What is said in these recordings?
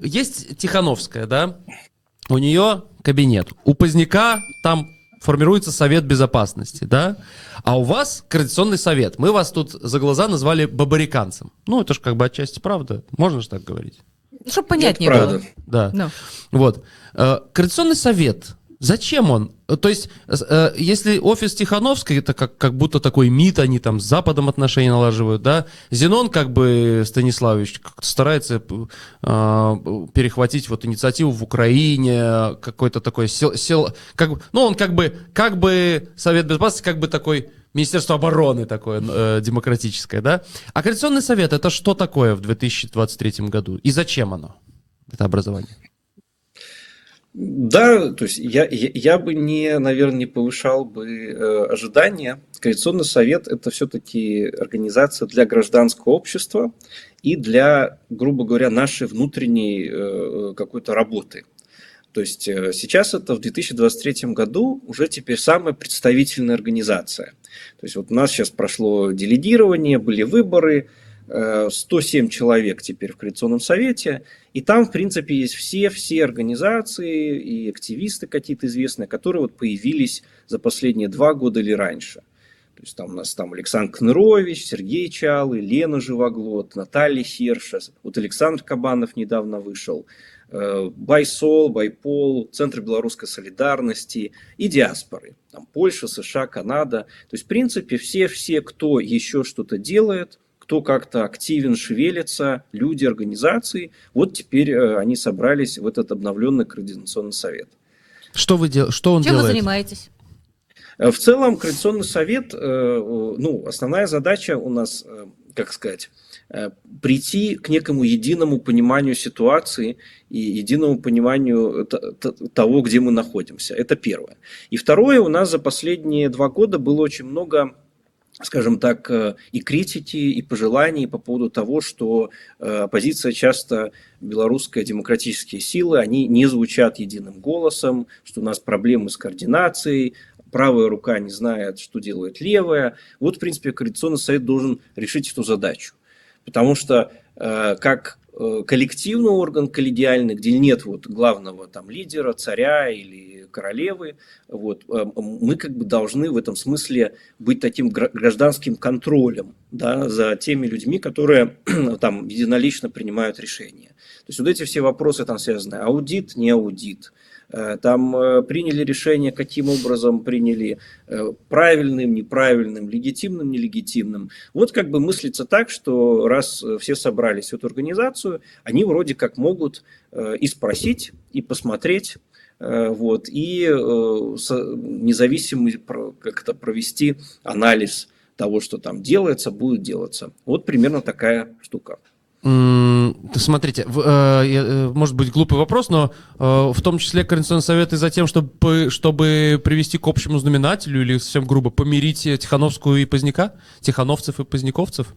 есть Тихановская, да? У нее кабинет. У Поздняка там формируется совет безопасности, да? А у вас координационный совет. Мы вас тут за глаза назвали бабариканцем. Ну, это же как бы отчасти правда. Можно же так говорить? Чтобы понятнее Это было. правда. Да. Ну. Вот. Э, Координационный совет. Зачем он? Э, То есть, э, если офис Тихановской, это как, как будто такой МИД, они там с Западом отношения налаживают, да? Зенон, как бы, Станиславович, как-то старается э, перехватить вот инициативу в Украине, какой-то такой сел, сел- как, ну, он как бы, как бы Совет Безопасности, как бы такой Министерство обороны такое э, демократическое, да? А Координационный совет это что такое в 2023 году? И зачем оно, это образование? Да, то есть я, я, я бы не, наверное, не повышал бы э, ожидания. Коалиционный совет – это все-таки организация для гражданского общества и для, грубо говоря, нашей внутренней э, какой-то работы. То есть э, сейчас это в 2023 году уже теперь самая представительная организация. То есть вот у нас сейчас прошло делегирование, были выборы, 107 человек теперь в Коалиционном совете, и там, в принципе, есть все-все организации и активисты какие-то известные, которые вот появились за последние два года или раньше. То есть там у нас там Александр Кнырович, Сергей Чалый, Лена Живоглот, Наталья Херша, вот Александр Кабанов недавно вышел, э, Байсол, Байпол, Центр белорусской солидарности и диаспоры. Там Польша, США, Канада. То есть, в принципе, все-все, кто еще что-то делает, кто как-то активен, шевелится, люди, организации, вот теперь э, они собрались в этот обновленный координационный совет. Что вы дел... что он Чем вы делает? занимаетесь? Э, В целом, Координационный совет, э, ну, основная задача у нас, как сказать, прийти к некому единому пониманию ситуации и единому пониманию того, где мы находимся. Это первое. И второе, у нас за последние два года было очень много скажем так, э, и критики, и пожеланий по поводу того, что э, оппозиция часто, белорусская демократические силы, они не звучат единым голосом, что у нас проблемы с координацией, правая рука не знает, что делает левая. Вот, в принципе, Координационный совет должен решить эту задачу. Потому что э, как коллективный орган коллегиальный, где нет вот главного там лидера, царя или королевы, вот, э, мы как бы должны в этом смысле быть таким гра- гражданским контролем да, за теми людьми, которые там единолично принимают решения. То есть вот эти все вопросы там связаны. Аудит, не аудит. Э, Там э, приняли решение, каким образом приняли, э, правильным, неправильным, легитимным, нелегитимным. Вот как бы мыслится так, что раз все собрались в эту организацию, они вроде как могут и спросить, и посмотреть, вот, и про- как-то провести анализ того, что там делается, будет делаться. Вот примерно такая штука. Смотрите, э, э, может быть глупый вопрос, но э, в том числе Координационный совет и за тем, чтобы, чтобы привести к общему знаменателю или совсем грубо помирить Тихановскую и Поздняка, Тихановцев и Поздняковцев?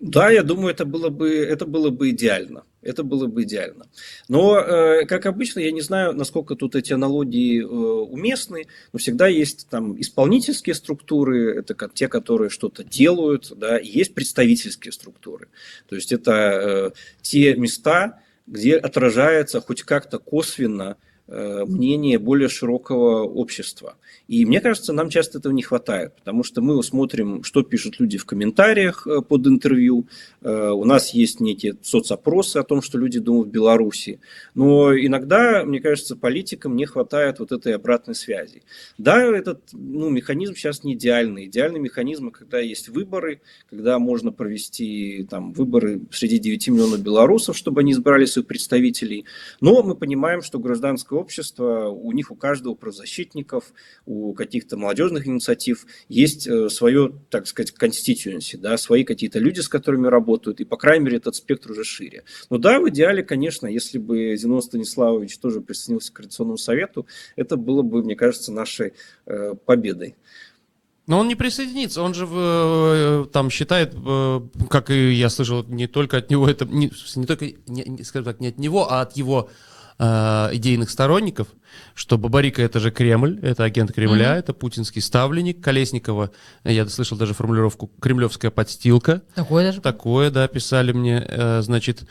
Да, я думаю, это было бы, это было бы идеально. Это было бы идеально. Но, э, как обычно, я не знаю, насколько тут эти аналогии э, уместны, но всегда есть там исполнительские структуры, это как те, которые что-то делают, да, и есть представительские структуры. То есть это э, те места, где отражается хоть как-то косвенно мнение более широкого общества. И мне кажется, нам часто этого не хватает, потому что мы смотрим, что пишут люди в комментариях э, под интервью. Э, У нас есть некие соцопросы о том, что люди думают в Беларуси. Но иногда, мне кажется, политикам не хватает вот этой обратной связи. Да, этот ну, механизм сейчас не идеальный. Идеальный механизм, когда есть выборы, когда можно провести там, выборы среди 9 миллионов белорусов, чтобы они избрали своих представителей. Но мы понимаем, что гражданское общество, у них, у каждого правозащитников, у каких-то молодежных инициатив есть э, свое, так сказать, constituency, да, свои какие-то люди, с которыми работают, и, по крайней мере, этот спектр уже шире. Но да, в идеале, конечно, если бы Зенон Станиславович тоже присоединился к Координационному совету, это было бы, мне кажется, нашей э, победой. Но он не присоединится, он же э, там считает, э, как и я слышал, не только от него, это не, не только, не, скажем так, не от него, а от его э, идейных сторонников, что Бабарика это же Кремль, это агент Кремля, это путинский ставленник, Колесникова, я слышал даже формулировку, кремлевская подстилка, Такое даже. такое, да, писали мне, э, значит,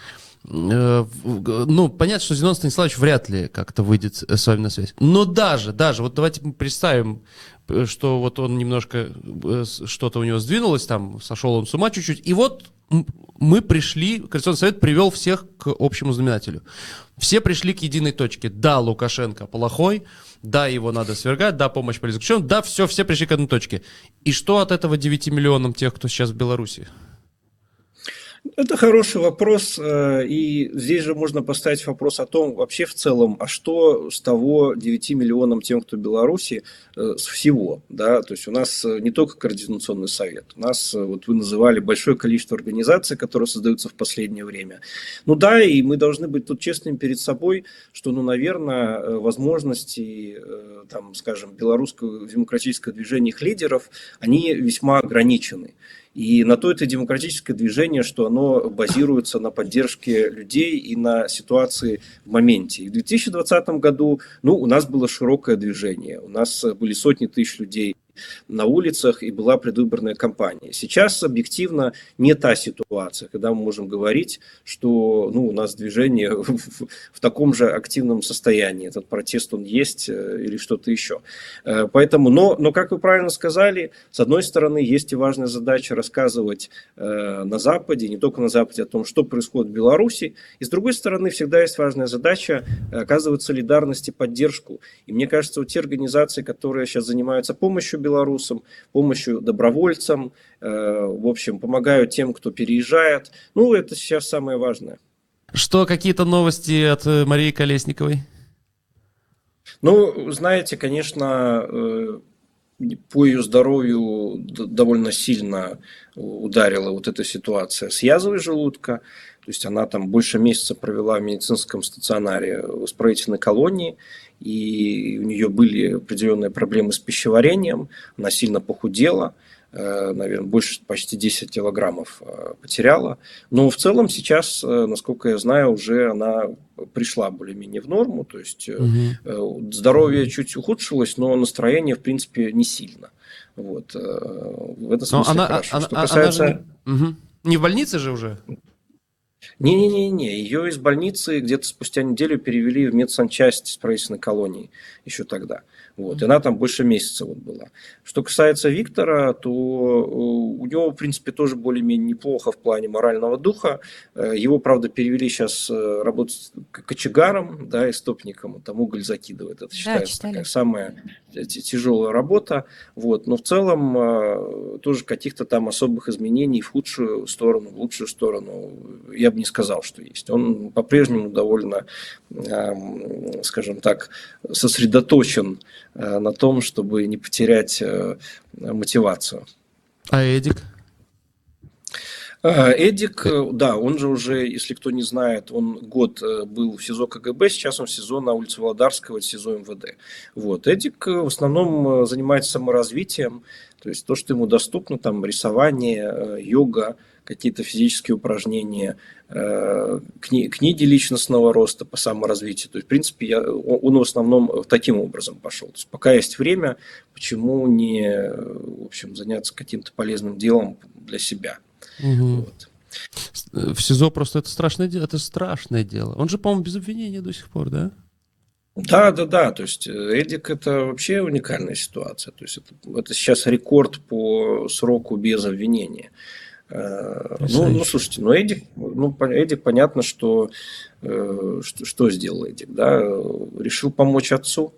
Э, ну, понятно, что Зенон Станиславович вряд ли как-то выйдет с вами на связь. Но даже, даже, вот давайте мы представим, э, что вот он немножко, что-то у него сдвинулось, там, сошел он с ума чуть-чуть, и вот мы пришли, Координационный совет привел всех к общему знаменателю. Все пришли к единой точке. Да, Лукашенко плохой, да, его надо свергать, да, помощь политзаключенным, да, все, все пришли к одной точке. И что от этого 9 миллионам тех, кто сейчас в Беларуси? Это хороший вопрос, э, и здесь же можно поставить вопрос о том, вообще в целом, а что с того 9 миллионам тем, кто в Беларуси, э, с всего, да, то есть у нас э, не только координационный совет, у нас, вот вы называли, большое количество организаций, которые создаются в последнее время. Ну да, и мы должны быть тут честными перед собой, что, ну, наверное, возможности, там, скажем, белорусского демократического движения их лидеров, они весьма ограничены. И на то это демократическое движение, что оно базируется на поддержке людей и на ситуации в моменте. И в 2020 году ну, у нас было широкое движение, у нас были сотни тысяч людей на улицах и была предвыборная кампания. Сейчас объективно не та ситуация, когда мы можем говорить, что ну, у нас движение в, в таком же активном состоянии, этот протест он есть э, или что-то еще. Э, поэтому, но, но, как вы правильно сказали, с одной стороны, есть и важная задача рассказывать э, на Западе, не только на Западе, о том, что происходит в Беларуси, и с другой стороны, всегда есть важная задача оказывать солидарность и поддержку. И мне кажется, вот те организации, которые сейчас занимаются помощью белорусам, помощью добровольцам, э, в общем, помогают тем, кто переезжает. Ну, это сейчас самое важное. Что, какие-то новости от э, Марии Колесниковой? Ну, знаете, конечно, э, по ее здоровью довольно сильно ударила вот эта ситуация с язвой желудка. То есть она там больше месяца провела в медицинском стационаре в исправительной колонии и у нее были определенные проблемы с пищеварением, она сильно похудела, наверное, больше почти 10 килограммов э, потеряла. Но в целом сейчас, э, насколько я знаю, уже она пришла более-менее в норму, то есть угу. здоровье чуть ухудшилось, но настроение, в принципе, не сильно. Вот. В этом смысле она, хорошо. Она, Что касается... Она же... угу. Не в больнице же уже? Не-не-не, ее из больницы где-то спустя неделю перевели в медсанчасть исправительной колонии еще тогда. Вот, и она там больше месяца вот была. Что касается Виктора, то э, у него, в принципе, тоже более-менее неплохо в плане морального духа. Э, его, правда, перевели сейчас э, работать кочегаром, да, истопником, там уголь закидывает. Это считается да, такая самая тяжелая работа. Вот. Но в целом тоже каких-то там особых изменений в худшую сторону, в лучшую сторону я бы не сказал, что есть. Он по-прежнему довольно, скажем так, сосредоточен Э, на том, чтобы не потерять э, мотивацию. А Эдик? Э, Эдик, да, он же уже, если кто не знает, он год был в СИЗО КГБ, сейчас он в СИЗО на улице Володарского, СИЗО МВД. Вот. Эдик в основном занимается саморазвитием, то есть то, что ему доступно, там рисование, йога, какие-то физические упражнения, э, кни, книги личностного роста по саморазвитию. То есть, в принципе, я, он в основном таким образом пошел. То есть, пока есть время, почему не в общем, заняться каким-то полезным делом для себя. Угу. Вот. В СИЗО просто это страшное дело. Это страшное дело. Он же, по-моему, без обвинения до сих пор, да? Да, да, да. То есть э, Эдик это вообще уникальная ситуация. То есть это, это сейчас рекорд по сроку без обвинения. Э, ну, ну, слушайте, ну, Эдик, ну, Эдик, понятно, что, э, что, что сделал Эдик, да, решил помочь отцу,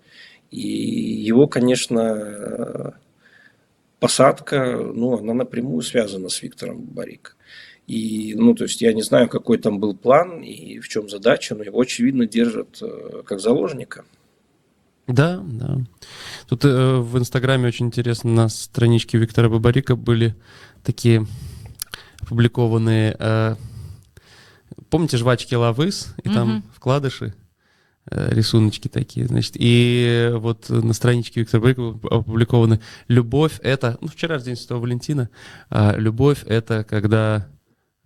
и его, конечно, посадка, ну, она напрямую связана с Виктором Барик. И, ну, то есть я не знаю, какой там был план и в чем задача, но его, очевидно, держат э, как заложника. Да, да. Тут э, в Инстаграме очень интересно, на страничке Виктора Бабарика были такие опубликованные, э, помните жвачки Лавыс, и там mm вкладыши, э, рисуночки такие, значит, и вот на страничке Виктора Брыкова опубликованы «Любовь — это...» Ну, вчера же День Святого Валентина. А «Любовь — это когда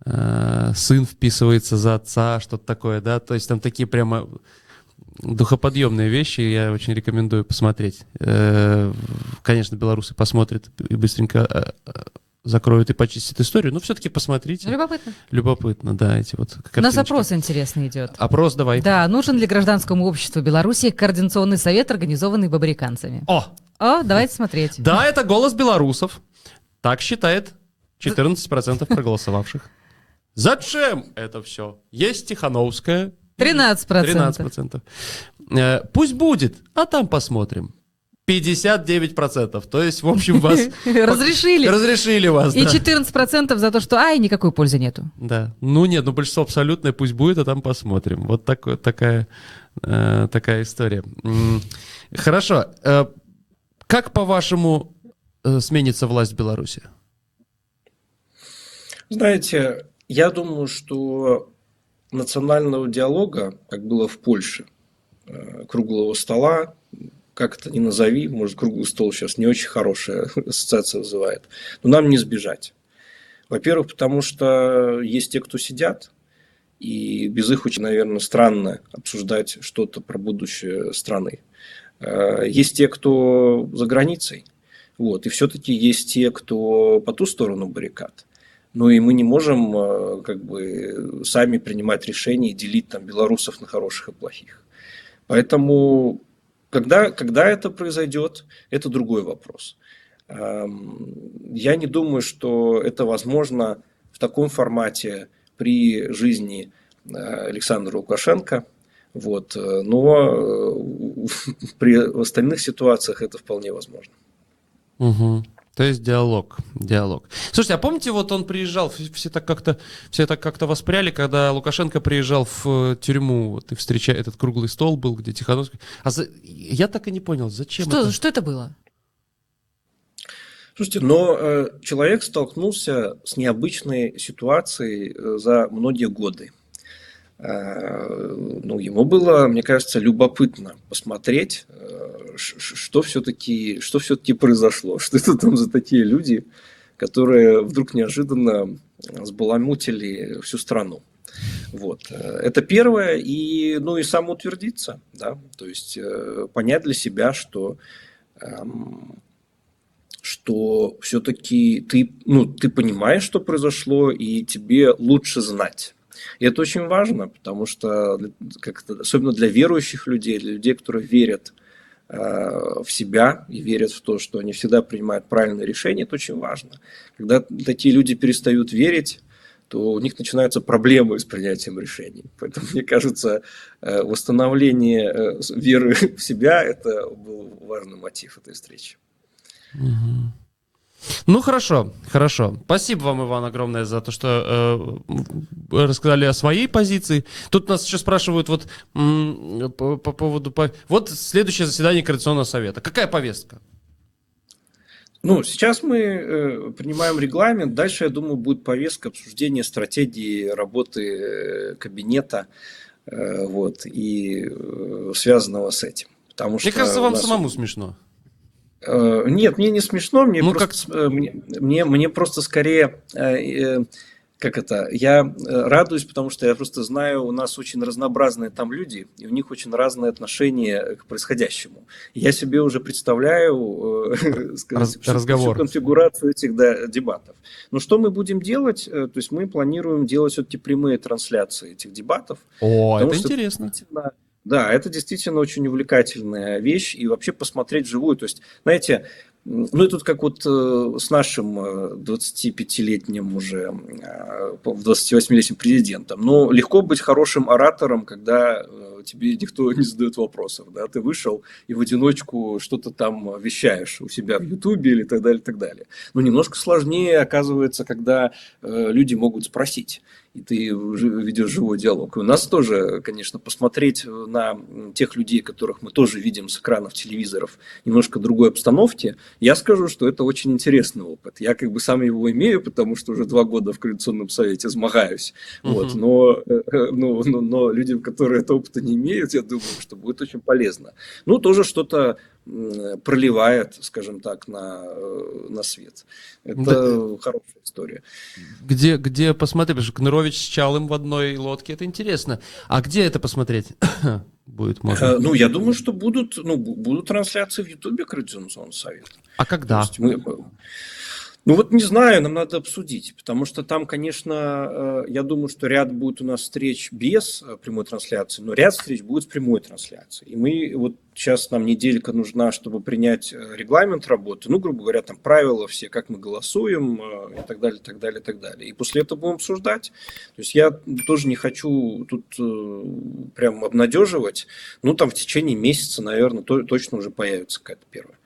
э, сын вписывается за отца», что-то такое, да, то есть там такие прямо духоподъемные вещи, я очень рекомендую посмотреть. Э, конечно, белорусы посмотрят и быстренько э, закроют и почистят историю. Но все-таки посмотрите. Любопытно. Любопытно, да, эти вот У нас картиночки. опрос интересный идет. Опрос давай. Да, нужен ли гражданскому обществу Беларуси координационный совет, организованный бобриканцами? О, О, давайте смотреть. да, это голос белорусов. Так считает 14% проголосовавших. Зачем это все? Есть Тихановская. 13%. 13%. Э, Пусть будет, а там посмотрим. 59%. То есть, в общем, вас... Разрешили. Разрешили вас, И да. 14% за то, что ай, никакой пользы нету. Да. Ну нет, ну большинство абсолютное, пусть будет, а там посмотрим. Вот такой, такая, э, такая история. Хорошо. Э, как, по-вашему, э, сменится власть в Беларуси? Знаете, я думаю, что национального диалога, как было в Польше, круглого стола, как это ни назови, может, круглый стол сейчас не очень хорошая ассоциация вызывает, но нам не сбежать. Во-первых, потому что есть те, кто сидят, и без их очень, наверное, странно обсуждать что-то про будущее страны. Э, Есть те, кто за границей, вот, и все-таки есть те, кто по ту сторону баррикад. Ну и мы не можем э, как бы сами принимать решения и делить там белорусов на хороших и плохих. Поэтому когда, когда это произойдет, это другой вопрос. Эм, Я не думаю, что это возможно в таком формате при жизни э, Александра Лукашенко. Вот. э, Но э, при остальных ситуациях это вполне возможно. Мгм. То есть диалог, диалог. Слушайте, а помните, вот он приезжал, все так как-то, все так как-то воспряли, когда Лукашенко приезжал в э, тюрьму, вот и встречая этот круглый стол был, где Тихановский. А за- я так и не понял, зачем Что, это? что это было? Слушайте, но э, человек столкнулся с необычной ситуацией э, за многие годы. Э, ну, ему было, мне кажется, любопытно посмотреть, э, что все-таки что все-таки произошло, что это там за такие люди, которые вдруг неожиданно сбаламутили всю страну. Вот. э, Это первое, и, ну и самоутвердиться, да, то есть э, понять для себя, что эм, что все-таки ты, ну, ты понимаешь, что произошло, и тебе лучше знать. И это очень важно, потому что, как-то, особенно для верующих людей, для людей, которые верят э, в себя и верят в то, что они всегда принимают правильные решения, это очень важно. Когда такие люди перестают верить, то у них начинаются проблемы с принятием решений. Поэтому, мне кажется, э, восстановление э, веры в себя – это был важный мотив этой встречи. Мгм. Ну хорошо, хорошо. Спасибо вам, Иван, огромное за то, что э, рассказали о своей позиции. Тут нас еще спрашивают вот м, по, по поводу... по- Вот следующее заседание Координационного совета. Какая повестка? Ну, сейчас мы э, принимаем регламент. Дальше, я думаю, будет повестка обсуждения стратегии работы э, кабинета э, вот, и э, связанного с этим. Потому Мне что кажется, вам нас- самому смешно. Э, Нет, мне не смешно, мне Ну, просто, э, мне, мне, мне просто скорее, э, как это, я радуюсь, потому что я просто знаю, у нас очень разнообразные там люди, и у них очень разное отношение к происходящему. Я себе уже представляю Раз- всю- разговор. всю конфигурацию этих да, дебатов. Но что мы будем делать? То есть мы планируем делать все-таки прямые трансляции этих дебатов, О, это что интересно. действительно- Да, это действительно очень увлекательная вещь, и вообще посмотреть живую. То есть, знаете, ну и тут как вот э, с нашим э, 25-летним уже, э, по- 28-летним президентом. Ну, легко быть хорошим оратором, когда э, тебе никто не задает вопросов. Да? Ты вышел и в одиночку что-то там вещаешь у себя в Ютубе или так далее, так далее. Но немножко сложнее оказывается, когда э, люди могут спросить и ты ведешь живой диалог. И у нас тоже, конечно, посмотреть на м, тех людей, которых мы тоже видим с экранов телевизоров, немножко другой обстановке, я скажу, что это очень интересный опыт. Я как бы сам его имею, потому что уже два года в Координационном совете змагаюсь. Вот. Мгм. Но, э, э, но, но, но людям, которые этого опыта не имеют, я думаю, что будет очень полезно. Ну, тоже что-то проливает, скажем так, на, э, на свет. Это хорошая история. Где, где посмотреть? Потому что Кнырович с Чалым в одной лодке, это интересно. А где это посмотреть будет можно? Э, Ну, я думаю, что будут, ну, бу- будут трансляции в Ютубе Координационного совета. А То когда? есть мы, Ну вот не знаю, нам надо обсудить, потому что там, конечно, э, я думаю, что ряд будет у нас встреч без э, прямой трансляции, но ряд встреч будет с прямой трансляцией. И мы вот сейчас нам неделька нужна, чтобы принять э, регламент работы, ну, грубо говоря, там правила все, как мы голосуем и так далее, так далее, так далее. И после этого будем обсуждать. То есть я тоже не хочу тут прям обнадеживать. Ну, там в течение месяца, наверное, то, точно уже появится какая-то первая.